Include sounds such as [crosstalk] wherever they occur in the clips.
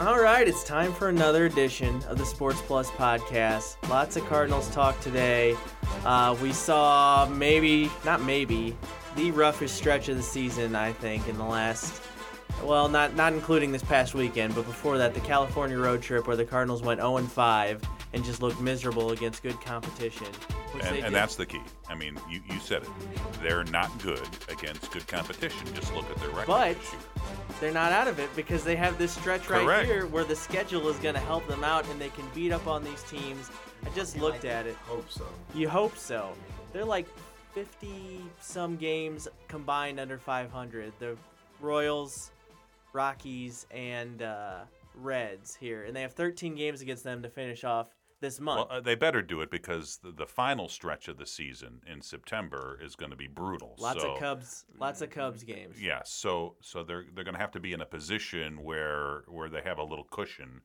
All right, it's time for another edition of the Sports Plus podcast. Lots of Cardinals talk today. Uh, we saw maybe, not maybe, the roughest stretch of the season, I think, in the last. Well, not not including this past weekend, but before that, the California road trip where the Cardinals went 0 5 and just looked miserable against good competition. which And, and that's the key. I mean, you, you said it. They're not good against good competition. Just look at their record But they're not out of it because they have this stretch right Correct. here where the schedule is going to help them out and they can beat up on these teams. I just looked at it. Hope so. You hope so. They're like 50 some games combined under 500. The Royals, Rockies, and uh, Reds here. And they have 13 games against them to finish off this month. Well, uh, they better do it because the, the final stretch of the season in September is going to be brutal. lots so, of Cubs, lots of Cubs games. Yes, so so they're they're going to have to be in a position where where they have a little cushion,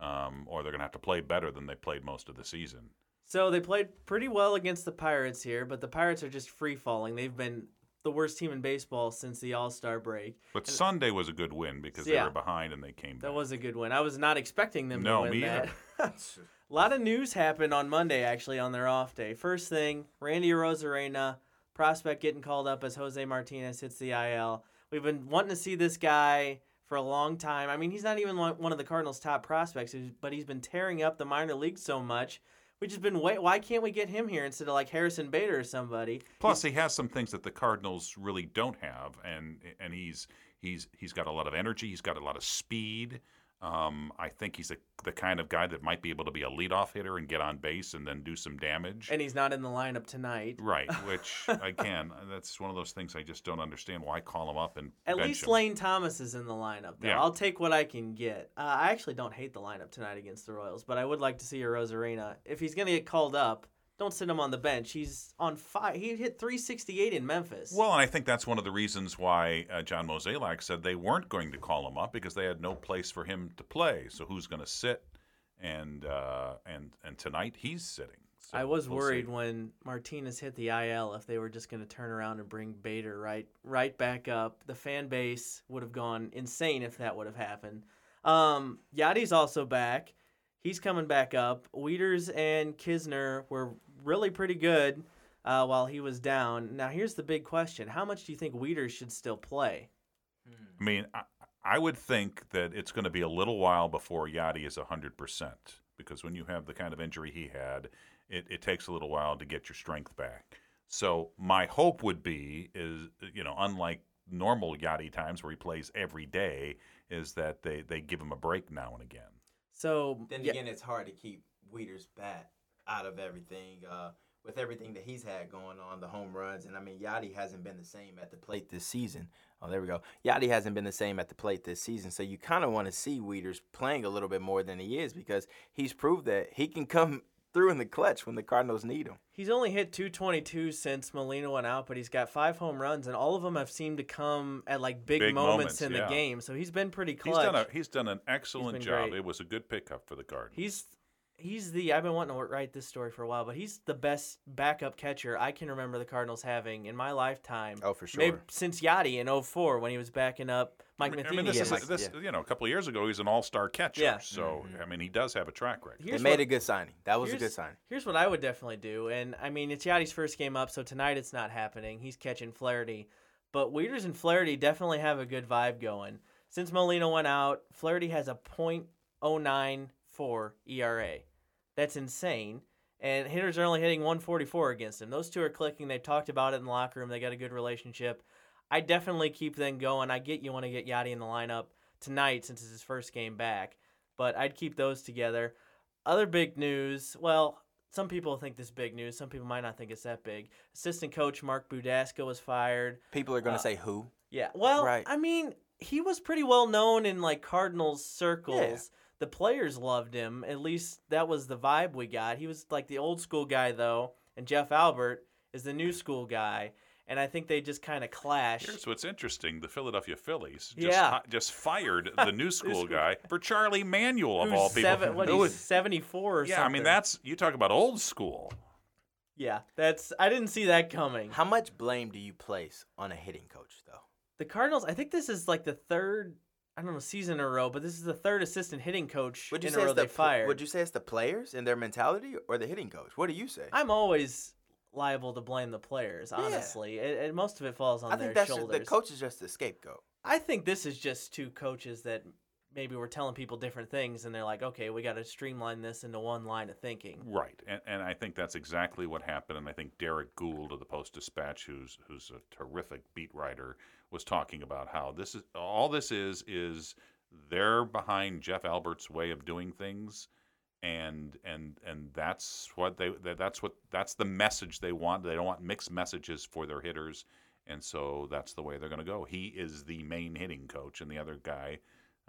um, or they're going to have to play better than they played most of the season. So they played pretty well against the Pirates here, but the Pirates are just free falling. They've been the worst team in baseball since the All Star break. But Sunday was a good win because they Yeah. were behind and they came back. That was a good win. I was not expecting them No, to win me that. either. [laughs] A lot of news happened on Monday, actually, on their off day. First thing, Randy Arozarena, prospect getting called up as Jose Martinez hits the IL. We've been wanting to see this guy for a long time. I mean, he's not even one one of the Cardinals' top prospects, but he's been tearing up the minor leagues so much. We just been wait. Why can't we get him here instead of like Harrison Bader or somebody? Plus, he has some things that the Cardinals really don't have, and and he's he's he's got a lot of energy. He's got a lot of speed. Um, I think he's a, the kind of guy that might be able to be a leadoff hitter and get on base and then do some damage. And he's not in the lineup tonight. right, [laughs] which again, that's one of those things I just don't understand. Why call him up and At least him? Lane Thomas is in the lineup. Though. Yeah. I'll take what I can get. Uh, I actually don't hate the lineup tonight against the Royals, but I would like to see Arozarena. If he's going to get called up, don't sit him on the bench. He's on fire. He hit 368 in Memphis. Well, and I think that's one of the reasons why uh, John Mozeliak said they weren't going to call him up because they had no place for him to play. So who's going to sit? And uh, and and tonight he's sitting. So I was we'll worried see. when Martinez hit the IL if they were just going to turn around and bring Bader right right back up. The fan base would have gone insane if that would have happened. Um, Yadi's also back. He's coming back up. Wieters and Knizner were really pretty good uh, while he was down. Now here's the big question: How much do you think Wieters should still play? I mean, I, I would think that it's going to be a little while before Yadi is 100% because when you have the kind of injury he had, it, it takes a little while to get your strength back. So my hope would be is, you know, unlike normal Yadi times where he plays every day, is that they, they give him a break now and again. So Then yeah, again, it's hard to keep Wieters' bat out of everything. Uh, with everything that he's had going on, the home runs, and I mean, Yadi hasn't been the same at the plate this season. Oh, there we go. Yadi hasn't been the same at the plate this season, so you kind of want to see Wieters playing a little bit more than he is because he's proved that he can come through in the clutch when the Cardinals need him. He's only hit 222 since Molina went out, but he's got five home runs, and all of them have seemed to come at like big, Big moments, moments, in yeah. the game. So he's been pretty He's clutch. done, a, he's done an excellent job. great. It was a good pickup for the Cardinals. he's he's the I've been wanting to write this story for a while, but he's the best backup catcher I can remember the Cardinals having in my lifetime. Oh, for Maybe sure. since Yadi in 04 when he was backing up Mike I mean, I mean, this is Mike- this. yeah. You know, a couple of years ago, he's an all-star catcher. Yeah. So mm-hmm. I mean, he does have a track record. Here's they made what- a good signing. That was a good signing. Here's what I would definitely do, and I mean it's Yadi's first game up, so tonight it's not happening. He's catching Flaherty, but Wieters and Flaherty definitely have a good vibe going. Since Molina went out, Flaherty has a .094 ERA. That's insane. And hitters are only hitting 144 against him. Those two are clicking. They talked about it in the locker room. They got a good relationship. I definitely keep them going. I get you want to get Yadi in the lineup tonight since it's his first game back, but I'd keep those together. Other big news. Well, some people think this is big news. Some people might not think it's that big. Assistant coach Mark Budaska was fired. People are going Uh, to say who? Yeah. Well, Right. I mean, he was pretty well known in like Cardinals circles. The players loved him. At least that was the vibe we got. He was like the old school guy though, and Jeff Albert is the new school guy. And I think they just kind of clash. Here's what's interesting: the Philadelphia Phillies just Yeah. hi- just fired the new [laughs] school guy for Charlie Manuel of Who's all people. seven, what, Who he's 74 or yeah, something. I mean that's you talk about old school. Yeah, that's I didn't see that coming. How much blame do you place on a hitting coach, though? The Cardinals, I think this is like the third I don't know season in a row, but this is the third assistant hitting coach Would you in say a row the they fired. Would you say it's the players and their mentality or the hitting coach? What do you say? I'm always liable to blame the players. Yeah. Honestly, it, it- most of it falls on I their think that's just, shoulders. the coach is just the scapegoat. I think this is just two coaches that maybe we're telling people different things, and they're like, okay, we got to streamline this into one line of thinking. Right, and, and I think that's exactly what happened. And I think Derrick Goold of the Post Dispatch, who's who's a terrific beat writer, was talking about how this is all this is is they're behind Jeff Albert's way of doing things, and and and that's what they that- that's what that's the message they want. They don't want mixed messages for their hitters, and so that's the way they're going to go. He is the main hitting coach, and the other guy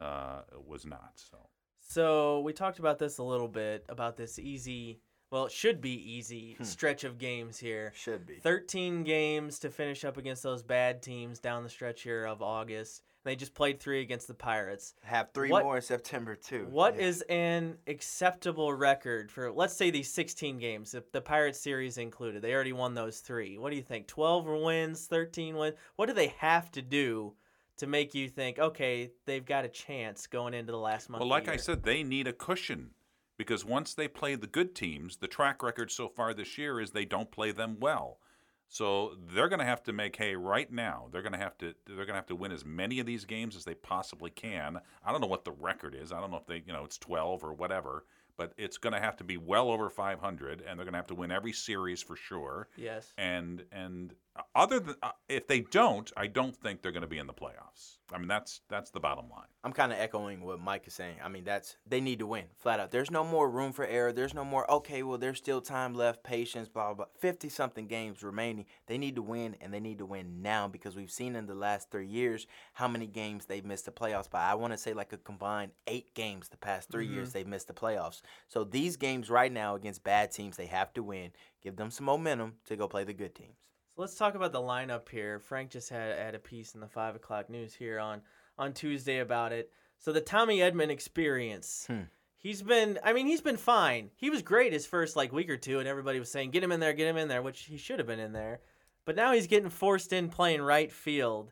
uh, was not. So. So we talked about this a little bit about this easy, well, it should be easy Hmm. stretch of games here. Should be. 13 games to finish up against those bad teams down the stretch here of August. They just played three against the Pirates. Have three What- more in September too. What Yeah. is an acceptable record for, let's say, these 16 games, if the Pirates series included? They already won those three. What do you think? 12 wins, 13 wins? What do they have to do to make you think, okay, they've got a chance going into the last month? Well, like I said, they need a cushion because once they play the good teams, the track record so far this year is they don't play them well. So they're going to have to make hay right now. They're going to have to they're going to have to win as many of these games as they possibly can. I don't know what the record is. I don't know if they, you know, it's 12 or whatever, but it's going to have to be well over 500 and they're going to have to win every series for sure. Yes. And and other than uh, if they don't, I don't think they're going to be in the playoffs. I mean, that's that's the bottom line. I'm kind of echoing what Mike is saying. I mean, that's they need to win flat out. There's no more room for error. There's no more. Okay, well, there's still time left, patience, blah blah. blah. Fifty something games remaining. They need to win, and they need to win now because we've seen in the last three years how many games they've missed the playoffs by. I want to say like a combined eight games the past 3 years they've missed the playoffs. So these games right now against bad teams, they have to win. Give them some momentum to go play the good teams. So let's talk about the lineup here. Frank just had, had a piece in the five o'clock news here on on Tuesday about it. So the Tommy Edman experience. Hmm. He's been, I mean, he's been fine. He was great his first like week or two, and everybody was saying, "Get him in there, get him in there," which he should have been in there. But now he's getting forced in playing right field,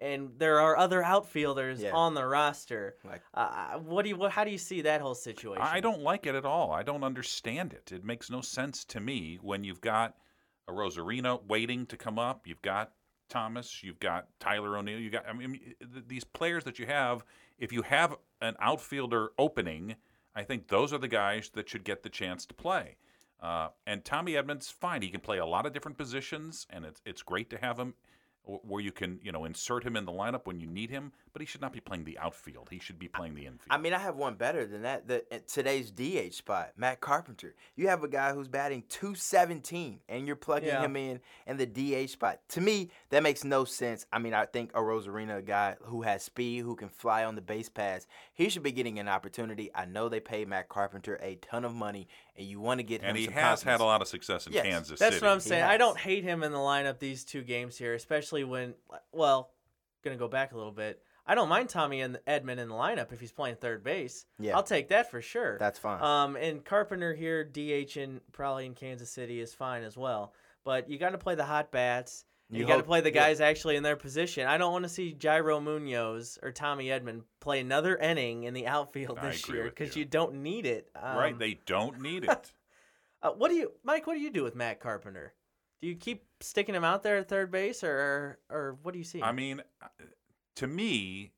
and there are other outfielders Yeah. on the roster. Like Uh, what do you, what, how do you see that whole situation? I don't like it at all. I don't understand it. It makes no sense to me when you've got Arozarena waiting to come up. You've got Thomas. You've got Tyler O'Neill. You got. I mean these players that you have. If you have an outfielder opening, I think those are the guys that should get the chance to play. Uh, and Tommy Edman's, fine. He can play a lot of different positions, and it's it's great to have him where you can you know insert him in the lineup when you need him. But he should not be playing the outfield. He should be playing the infield. I mean, I have one better than that. The uh, today's DH spot, Matt Carpenter. You have a guy who's batting 217, and you're plugging Yeah. him in in the DH spot. To me, that makes no sense. I mean, I think Arozarena, a guy who has speed, who can fly on the base pass, he should be getting an opportunity. I know they paid Matt Carpenter a ton of money, and you want to get him and he some has had a lot of success in Yes, Kansas That's City. what I'm saying. I don't hate him in the lineup these two games here, especially when, well, gonna go back a little bit. I don't mind Tommy and Edman in the lineup if he's playing third base. Yeah. I'll take that for sure. That's fine. Um, and Carpenter here, DH in probably in Kansas City is fine as well. But you got to play the hot bats. You, You got to play the yeah. guys actually in their position. I don't want to see Yairo Munoz or Tommy Edman play another inning in the outfield I this year because you. you don't need it. Um, right, they don't need [laughs] it. uh, what do you, Mike? What do you do with Matt Carpenter? Do you keep sticking him out there at third base, or or what do you see? I mean, to me,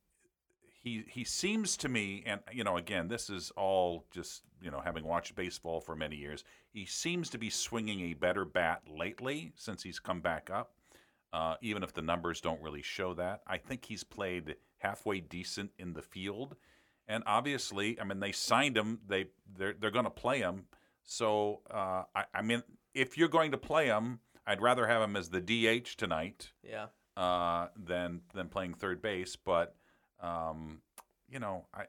he he seems to me, and you know, again, this is all just you know, having watched baseball for many years, he seems to be swinging a better bat lately since he's come back up. Uh, even if the numbers don't really show that, I think he's played halfway decent in the field, and obviously, I mean, they signed him. They they're they're going to play him. So uh, I, I mean, if you're going to play him, I'd rather have him as the DH tonight yeah, uh, than than playing third base. But um, you know, I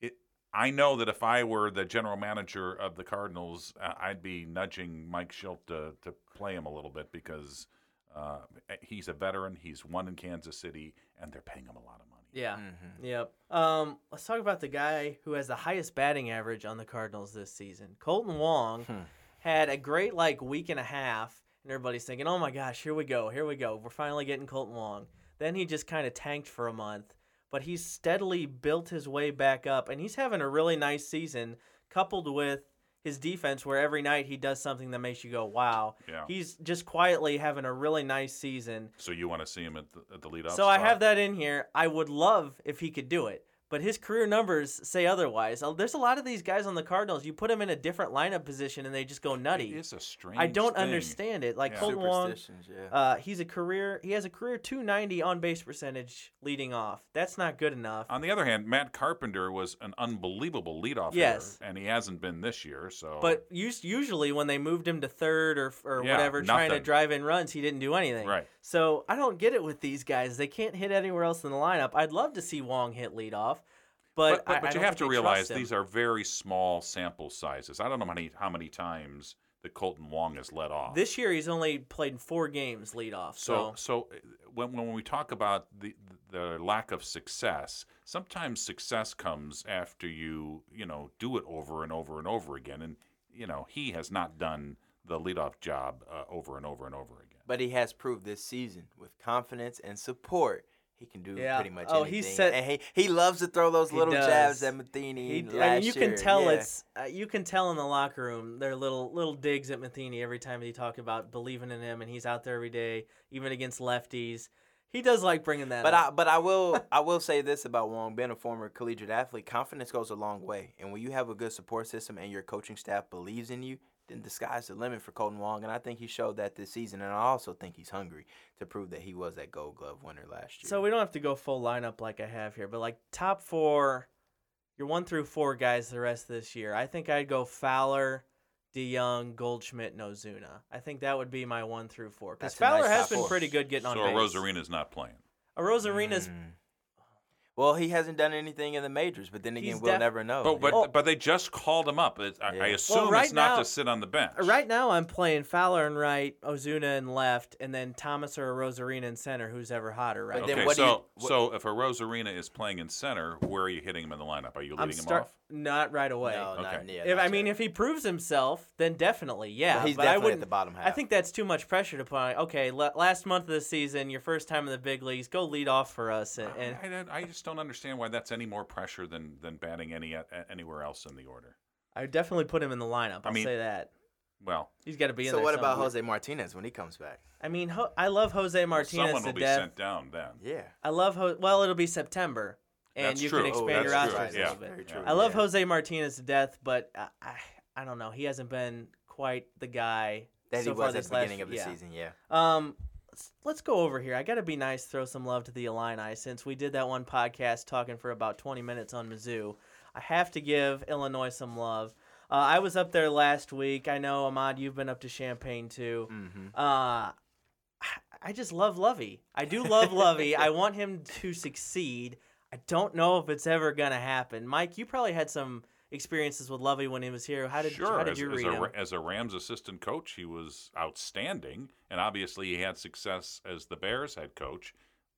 it I know that if I were the general manager of the Cardinals, uh, I'd be nudging Mike Shildt to to play him a little bit because uh, he's a veteran. He's won in Kansas City, and they're paying him a lot of money. yeah. Mhm. Yep. Um, let's talk about the guy who has the highest batting average on the Cardinals this season. Kolten Wong Hmm. had a great like week and a half, and everybody's thinking, "Oh my gosh, here we go, here we go. We're finally getting Kolten Wong." Then he just kind of tanked for a month, but he's steadily built his way back up, and he's having a really nice season, coupled with his defense, where every night he does something that makes you go, "Wow!" Yeah. He's just quietly having a really nice season. So you want to see him at the, at the leadoff? So I have that in here. I would love if he could do it, but his career numbers say otherwise. Uh, There's a lot of these guys on the Cardinals. You put them in a different lineup position and they just go nutty. It is a strange. I don't thing. understand it. Like Yeah. Kolten Wong, yeah. uh, he's a career. He has a career 290 on base percentage leading off. That's not good enough. On the other hand, Matt Carpenter was an unbelievable leadoff Yes. hitter, and he hasn't been this year. So, But usually when they moved him to third or or Yeah, whatever, trying to drive in runs, he didn't do anything. Right. So I don't get it with these guys. They can't hit anywhere else in the lineup. I'd love to see Wong hit leadoff, but but, but, I- I you don't have to realize these are very small sample sizes. I don't know how many how many times that Kolten Wong has let off. This year he's only played four games leadoff. So, So, so uh, when, when we talk about the the lack of success, sometimes success comes after you you know do it over and over and over again, and you know he has not done the leadoff job uh, over and over and over again. But he has proved this season with confidence and support. He can do Yeah. pretty much Oh, anything. he said- and he, he loves to throw those little jabs at Matheny. he, last I mean, you can tell yeah. it's uh, you can tell in the locker room their little little digs at Matheny every time they talk about believing in him, and he's out there every day, even against lefties. He does like bringing that. But up. I but I will [laughs] I will say this about Wong, being a former collegiate athlete, confidence goes a long way. And when you have a good support system and your coaching staff believes in you, then the sky's the limit for Kolten Wong. And I think he showed that this season. And I also think he's hungry to prove that he was that Gold Glove winner last year. So we don't have to go full lineup like I have here, but like top four, your one through four guys the rest of this year. I think I'd go Fowler, DeJong, Goldschmidt, and Ozuna. I think that would be my one through four. Because That's a nice Fowler has been four. pretty good getting on base. So base. Arozarena's not playing. Arozarena's Mm. Well, he hasn't done anything in the majors, but then again, He's we'll def- never know. But but, Oh. but they just called him up. It, I, I Yeah. assume Well, right it's not now- to sit on the bench. right now. I'm playing Fowler and right, Ozuna and left, and then Thomas or Arozarena in center. Who's ever hotter right But Okay, then what do so you- what- so if Arozarena is playing in center, where are you hitting him in the lineup? Are you I'm leading him start off? not right away. no, not, Okay. yeah, if not I mean, yet. if he proves himself, then definitely, yeah. Well, he's but I definitely at wouldn't. the bottom half. I think that's too much pressure to put on. Okay, la- last month of the season, your first time in the big leagues, go lead off for us. And, and I, I, I just don't understand why that's any more pressure than than batting any a- anywhere else in the order. I would definitely put him in the lineup. I'll mean- say that. Well, He's got to be in So there. what about. Jose Martinez when he comes back? I mean, Ho- I love Jose Martinez someone to will be death. sent down then. Yeah. I love. Ho- well, it'll be September, and That's you true. can Oh, expand your that's roster true. a Yeah. little bit. Very true. I love yeah. Jose Martinez to death, but I, I, I don't know. He hasn't been quite the guy That so he far was at this the last- beginning of the yeah. season. Yeah. Um, let's, go over here. I got to be nice, throw some love to the Illini since we did that one podcast talking for about 20 minutes on Mizzou. I have to give Illinois some love. Uh, I was up there last week. I know, Ahmad, you've been up to Champaign too. Mm-hmm. Uh, I just love Lovie. I do love Lovie. I want him to succeed. I don't know if it's ever going to happen. Mike, you probably had some experiences with Lovie when he was here. How did, sure, how did as, you as read a, him? Ra- as a Rams assistant coach, he was outstanding, and obviously he had success as the Bears head coach.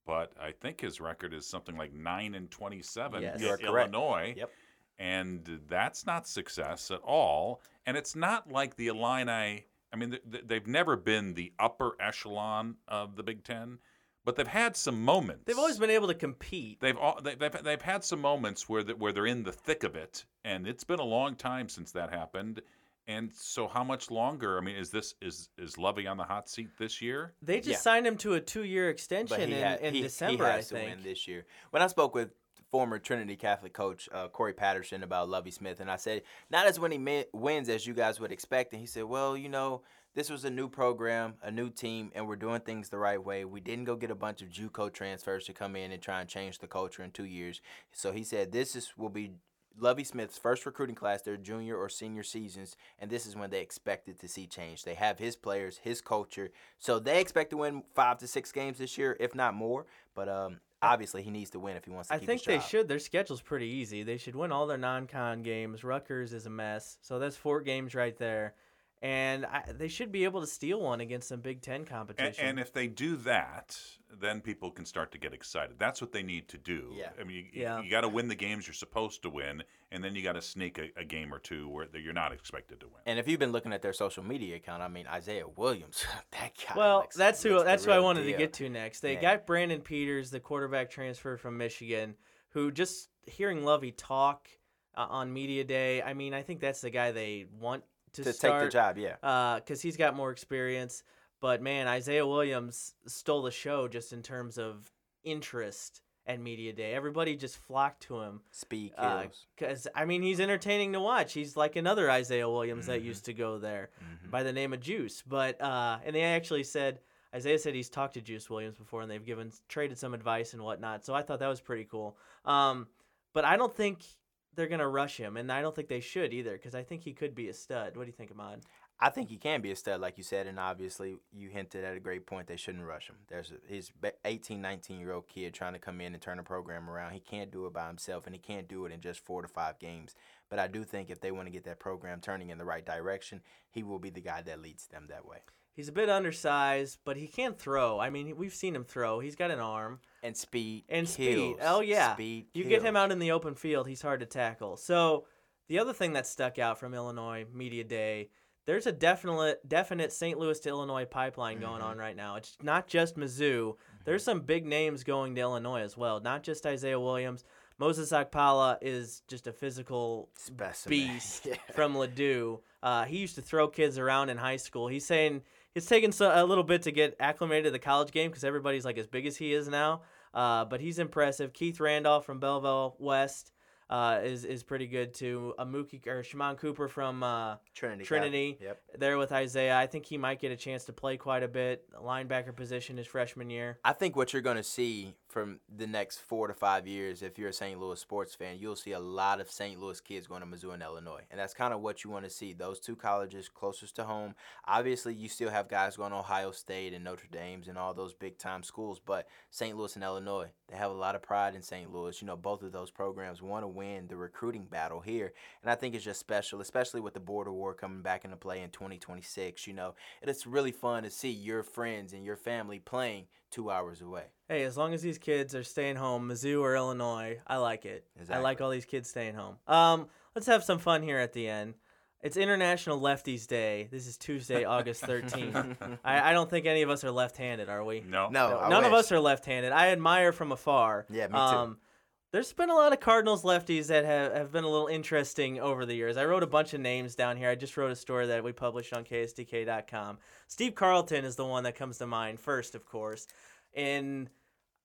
But I think his record is something like nine and twenty-seven Yes. at You are. Illinois. Yep. and that's not success at all. And it's not like the Illini. I mean, th- th- they've never been the upper echelon of the Big Ten, but they've had some moments. They've always been able to compete. They've all, they- they've they've had some moments where that where they're in the thick of it, and it's been a long time since that happened. And so, how much longer? I mean, is this is is Lovie on the hot seat this year? They just Yeah. signed him to a two-year extension he, in, had, in he, December, he I has to think. win this year. When I spoke with former Trinity Catholic coach uh, Corey Patterson about Lovie Smith, and I said, not as many wins as you guys would expect. And he said, well, you know, this was a new program, a new team, and we're doing things the right way. We didn't go get a bunch of JUCO transfers to come in and try and change the culture in two years. So he said, this is will be Lovie Smith's first recruiting class, their junior or senior seasons, and this is when they expected to see change. They have his players, his culture, so they expect to win five to six games this year, if not more. But um, obviously, he needs to win if he wants to get the game. I think they should. Their schedule's pretty easy. They should win all their non-con games. Rutgers is a mess, so that's four games right there. And I, they should be able to steal one against some Big Ten competition. and if they do that, then people can start to get excited. That's what they need to do. Yeah. I mean, you, Yeah. you got to win the games you're supposed to win, and then you got to sneak a, a game or two where you're not expected to win. And if you've been looking at their social media account, I mean Isaiah Williams, [laughs] that guy. well, looks- that's who that's who I wanted deal. to get to next. They Yeah. got Brandon Peters, the quarterback transfer from Michigan, who just hearing Lovie talk uh, on media day. I mean, I think that's the guy they want to, to start. take the job. Yeah, because he's got more experience. But man, Isaiah Williams stole the show just in terms of interest at media day. Everybody just flocked to him speed kills. because I mean he's entertaining to watch. He's like another Isaiah Williams that Mhm. used to go there Mhm. by the name of Juice. But uh, and they actually said Isaiah said he's talked to Juice Williams before, and they've given traded some advice and whatnot. So I thought that was pretty cool. Um, but I don't think they're gonna rush him, and I don't think they should either because I think he could be a stud. What do you think, Ahmad? I think he can be a stud, like you said, and obviously you hinted at a great point. They shouldn't rush him. There's a, ba- 18, 19 year old kid trying to come in and turn the program around. He can't do it by himself, and he can't do it in just four to five games. But I do think if they want to get that program turning in the right direction, he will be the guy that leads them that way. He's a bit undersized, but he can throw. I mean, we've seen him throw. He's got an arm And speed and kills. speed. Oh yeah, speed. you get him out in the open field, he's hard to tackle. So the other thing that stuck out from Illinois media day, there's a definite definite St. Louis to Illinois pipeline going Mhm. on right now. It's not just Mizzou. There's some big names going to Illinois as well. Not just Isaiah Williams. Moses Akpala is just a physical specimen beast [laughs] Yeah. from Ladue. Uh, he used to throw kids around in high school. He's saying it's taken so, a little bit to get acclimated to the college game because everybody's like as big as he is now. Uh, but he's impressive. Keith Randolph from Belleville West uh, is is pretty good too. Amuki or Shimon Cooper from uh, Trinity. Trinity. Yep. there with Isaiah. I think he might get a chance to play quite a bit. Linebacker position his freshman year. I think what you're going to see from the next four to five years, if you're a St. Louis sports fan, you'll see a lot of St. Louis kids going to Mizzou and Illinois. And that's kind of what you want to see. Those two colleges closest to home. Obviously, you still have guys going to Ohio State and Notre Dame's and all those big time schools, but St. Louis and Illinois, they have a lot of pride in St. Louis. You know, both of those programs want to win the recruiting battle here. And I think it's just special, especially with the border war coming back into play in 2026. You know, it's really fun to see your friends and your family playing two hours away. Hey, as long as these kids are staying home, Mizzou or Illinois, I like it. I like all these kids staying home. Um, let's have some fun here at the end. It's International Lefties Day. This is Tuesday, [laughs] August 13th. [laughs] I, I don't think any of us are left-handed, are we? No, No, I None of us are left-handed. I admire from afar. Yeah, me too. Um, there's been a lot of Cardinals lefties that have, have been a little interesting over the years. I wrote a bunch of names down here. I just wrote a story that we published on KSDK.com. Steve Carlton is the one that comes to mind first, of course. And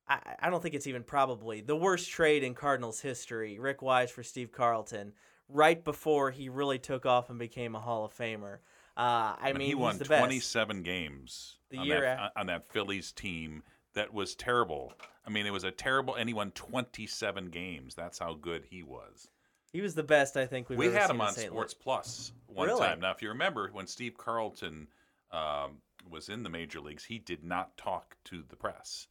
I, I don't think it's even probably the worst trade in Cardinals history. Rick Wise for Steve Carlton, right before he really took off and became a Hall of Famer. Uh, I mean, he won he's the best. 27 games The on, year that, af- on that Phillies team that was terrible. I mean, it was a terrible, and he won 27 games. That's how good he was. He was the best I think we've we ever had him on Sports. Plus one Really? time. Now, if you remember, when Steve Carlton um, was in the major leagues, he did not talk to the press.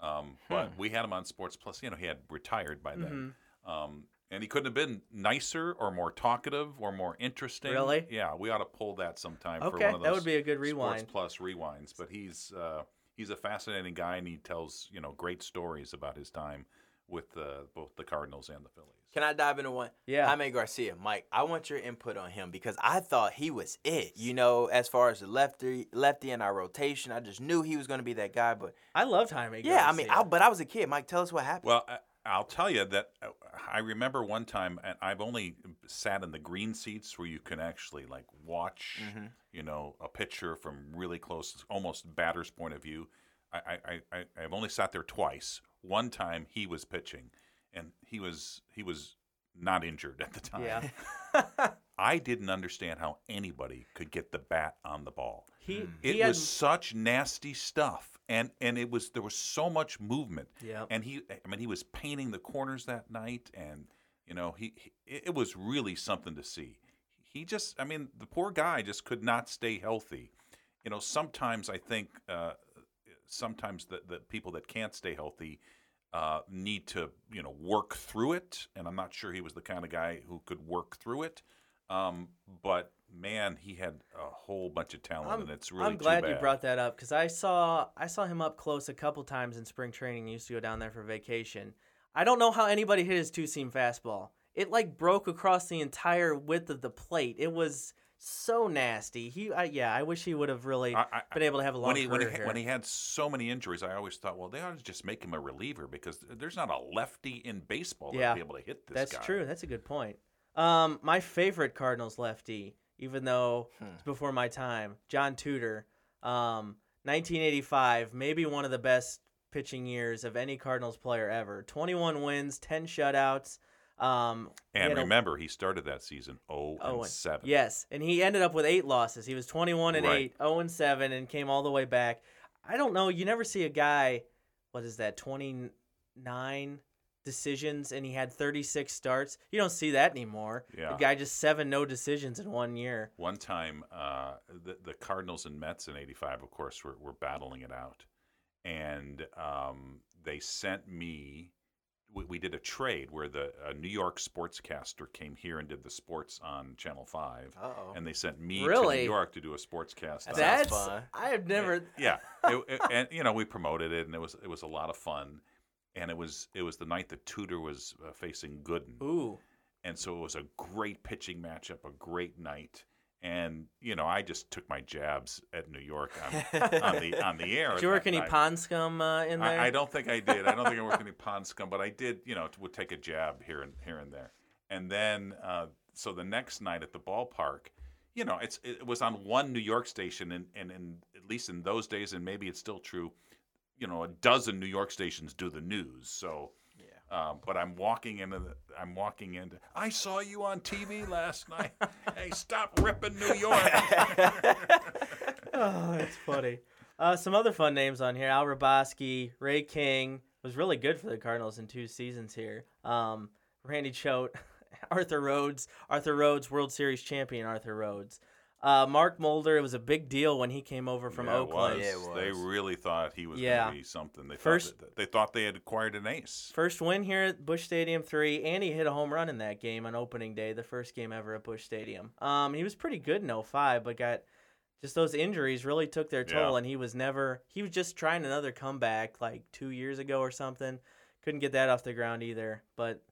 Um, but Hmm. we had him on Sports Plus. You know, he had retired by then. Mm-hmm. Um, and he couldn't have been nicer or more talkative or more interesting. Really? Yeah, we ought to pull that sometime for Okay, one of those that would be a good rewind. Sports. Plus rewinds. But he's uh, he's a fascinating guy, and he tells you know great stories about his time with uh, both the Cardinals and the Phillies. Can I dive into one? Yeah. Jaime Garcia, Mike. I want your input on him because I thought he was it. You know, as far as the lefty, lefty in our rotation, I just knew he was going to be that guy. But I loved Jaime. Garcia. Yeah, I mean, I, but I was a kid. Mike, tell us what happened. Well, I, I'll tell you that uh, I remember one time, and I've only sat in the green seats where you can actually like watch, Mm-hmm. you know, a pitcher from really close, almost batter's point of view. I, I, I, I've only sat there twice. One time he was pitching, and he was he was not injured at the time. yeah. [laughs] I didn't understand how anybody could get the bat on the ball. he It he had, was such nasty stuff, and and it was there was so much movement. Yeah, And he, I mean, he was painting the corners that night, and you know, he, he it it was really something to see. He just, I mean, the poor guy just could not stay healthy. You know, sometimes I think, uh, sometimes the the people that can't stay healthy. Uh, need to you know work through it, and I'm not sure he was the kind of guy who could work through it. Um, but man, he had a whole bunch of talent, I'm, and it's really I'm glad you brought that up because I saw I saw him up close a couple times in spring training. He used to go down there for vacation. I don't know how anybody hit his two seam fastball. It like broke across the entire width of the plate. It was so nasty. He, I, yeah, I wish he would have really I- I- been able to have a long when he when he, career here. when he had so many injuries, I always thought, well, they ought to just make him a reliever because there's not a lefty in baseball Yeah, that'd be able to hit this That's guy. true. That's a good point. Um, my favorite Cardinals lefty, even though Hmm. it's before my time, John Tudor. Um, 1985, maybe one of the best pitching years of any Cardinals player ever. 21 wins, 10 shutouts. Um, And remember, he started that season 0 Oh, and and- 7. Yes, and he ended up with eight losses. He was 21 and Right. 8, 0 and 7, and came all the way back. I don't know. You never see a guy, what is that, 29 decisions, and he had 36 starts. You don't see that anymore. Yeah. The guy just seven no decisions in one year. One time, uh, the, the Cardinals and Mets in '85, of course, were, were battling it out, and um, they sent me. We, we did a trade where the a New York sportscaster came here and did the sports on Channel Five, Uh-oh. and they sent me to New York to do a sportscast. That on- That's fun. I have never. yeah, it, it- [laughs] and you know we promoted it, and it was it was a lot of fun, and it was it was the night that Tudor was uh, facing Gooden, Ooh, and so it was a great pitching matchup, a great night. And you know, I just took my jabs at New York on, on the [laughs] on the air. did you work any night. pond scum uh, in there? I, I don't think I did. I don't think I worked any pond scum, but I did. You know, would take a jab here and here and there. And then, uh, so the next night at the ballpark, you know, it's it was on one New York station, and and, and at least in those days, and maybe it's still true. You know, a dozen New York stations do the news. So. Um, but I'm walking into the, I'm walking into. I saw you on TV last night. [laughs] hey, stop ripping New York. [laughs] oh, that's funny. Uh, some other fun names on here: Al Hrabosky, Ray King was really good for the Cardinals in two seasons here. Um, Randy Choate, [laughs] Arthur Rhodes, Arthur Rhodes, World Series champion Arthur Rhodes. Uh, Mark Mulder, it was a big deal when he came over from Yeah, it Oakland. was. Yeah, it They really thought he was Yeah. going to be something. They First- thought that, they thought they had acquired an ace. First win here at Busch Stadium three, and he hit a home run in that game on opening day, the first game ever at Busch Stadium. Um, he was pretty good in 05, but got just those injuries really took their toll, Yeah. and he was never he was just trying another comeback like two years ago or something. Couldn't get that off the ground either. But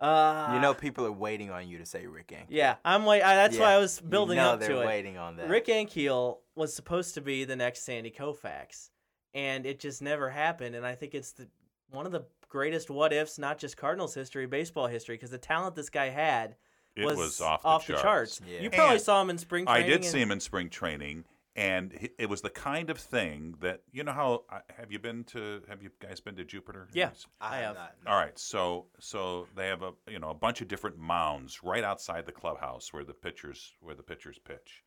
uh, you know, people are waiting on you to say Rick Ankiel. yeah, I'm wait. I, that's why I was building you know up they're to it. waiting on that. Rick Ankiel was supposed to be the next Sandy Koufax, and it just never happened. And I think it's the one of the greatest what ifs, not just Cardinals history, baseball history, because the talent this guy had It was, was, off the charts. Yeah. You probably And saw him in spring training. I did and- see him in spring training, and it was the kind of thing that you know how have you been to? Have you guys been to Jupiter? Yeah. I, I have have. not. no. All right, so so they have a you know a bunch of different mounds right outside the clubhouse where the pitchers where the pitchers pitch,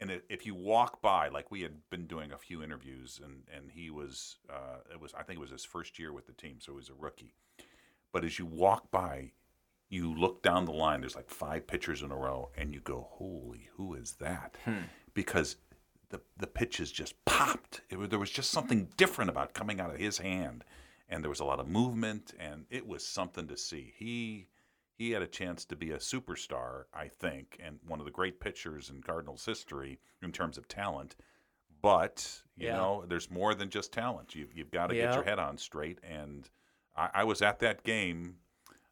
and i- if you walk by, like we had been doing a few interviews, and and he was uh, it was I think it was his first year with the team, so he was a rookie, but as you walk by, you look down the line. There's like five pitchers in a row, and you go, "Holy, who is that?" Because the the pitches just popped. It was, there was just something different about coming out of his hand, and there was a lot of movement, and it was something to see. He he had a chance to be a superstar, I think, and one of the great pitchers in Cardinals history in terms of talent. But you Yeah. know, there's more than just talent. You've you've got to get your head on straight. And I, I was at that game,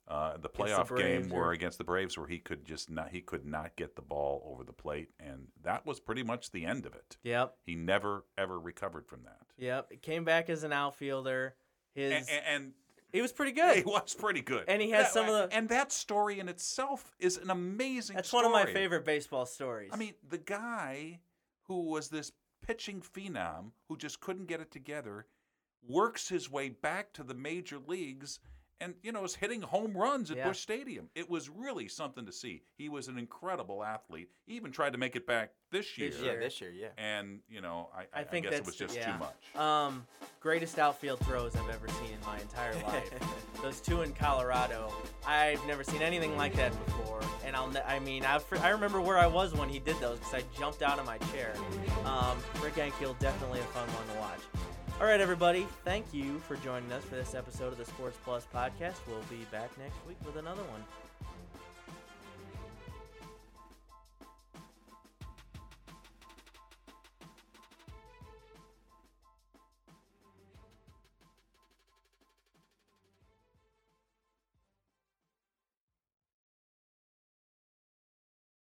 uh, the the playoff game, Braves, where against the Braves, where he could just not he could not get the ball over the plate, and that was pretty much the end of it. Yep, He never ever recovered from that. yep. Came back as an outfielder. His And, and, he was pretty good. [laughs] he was pretty good. And he has That- some of the- and that story in itself is an amazing. That's one of my favorite baseball stories. I mean, the guy who was this pitching phenom who just couldn't get it together works his way back to the major leagues and you know is hitting home runs at Yeah. Busch Stadium. It was really something to see. He was an incredible athlete. He even tried to make it back this year. This year Yeah, this year, yeah. And you know, I, I, I think guess it was just yeah. too much. Um, greatest outfield throws I've ever seen in my entire [laughs] life. Those two in Colorado, I've never seen anything like that before. And I'll, ne- I mean, I, I remember where I was when he did those because I jumped out of my chair. Um, Rick Ankiel, definitely a fun one to watch. All right, everybody, thank you for joining us for this episode of the Sports Plus podcast. We'll be back next week with another one.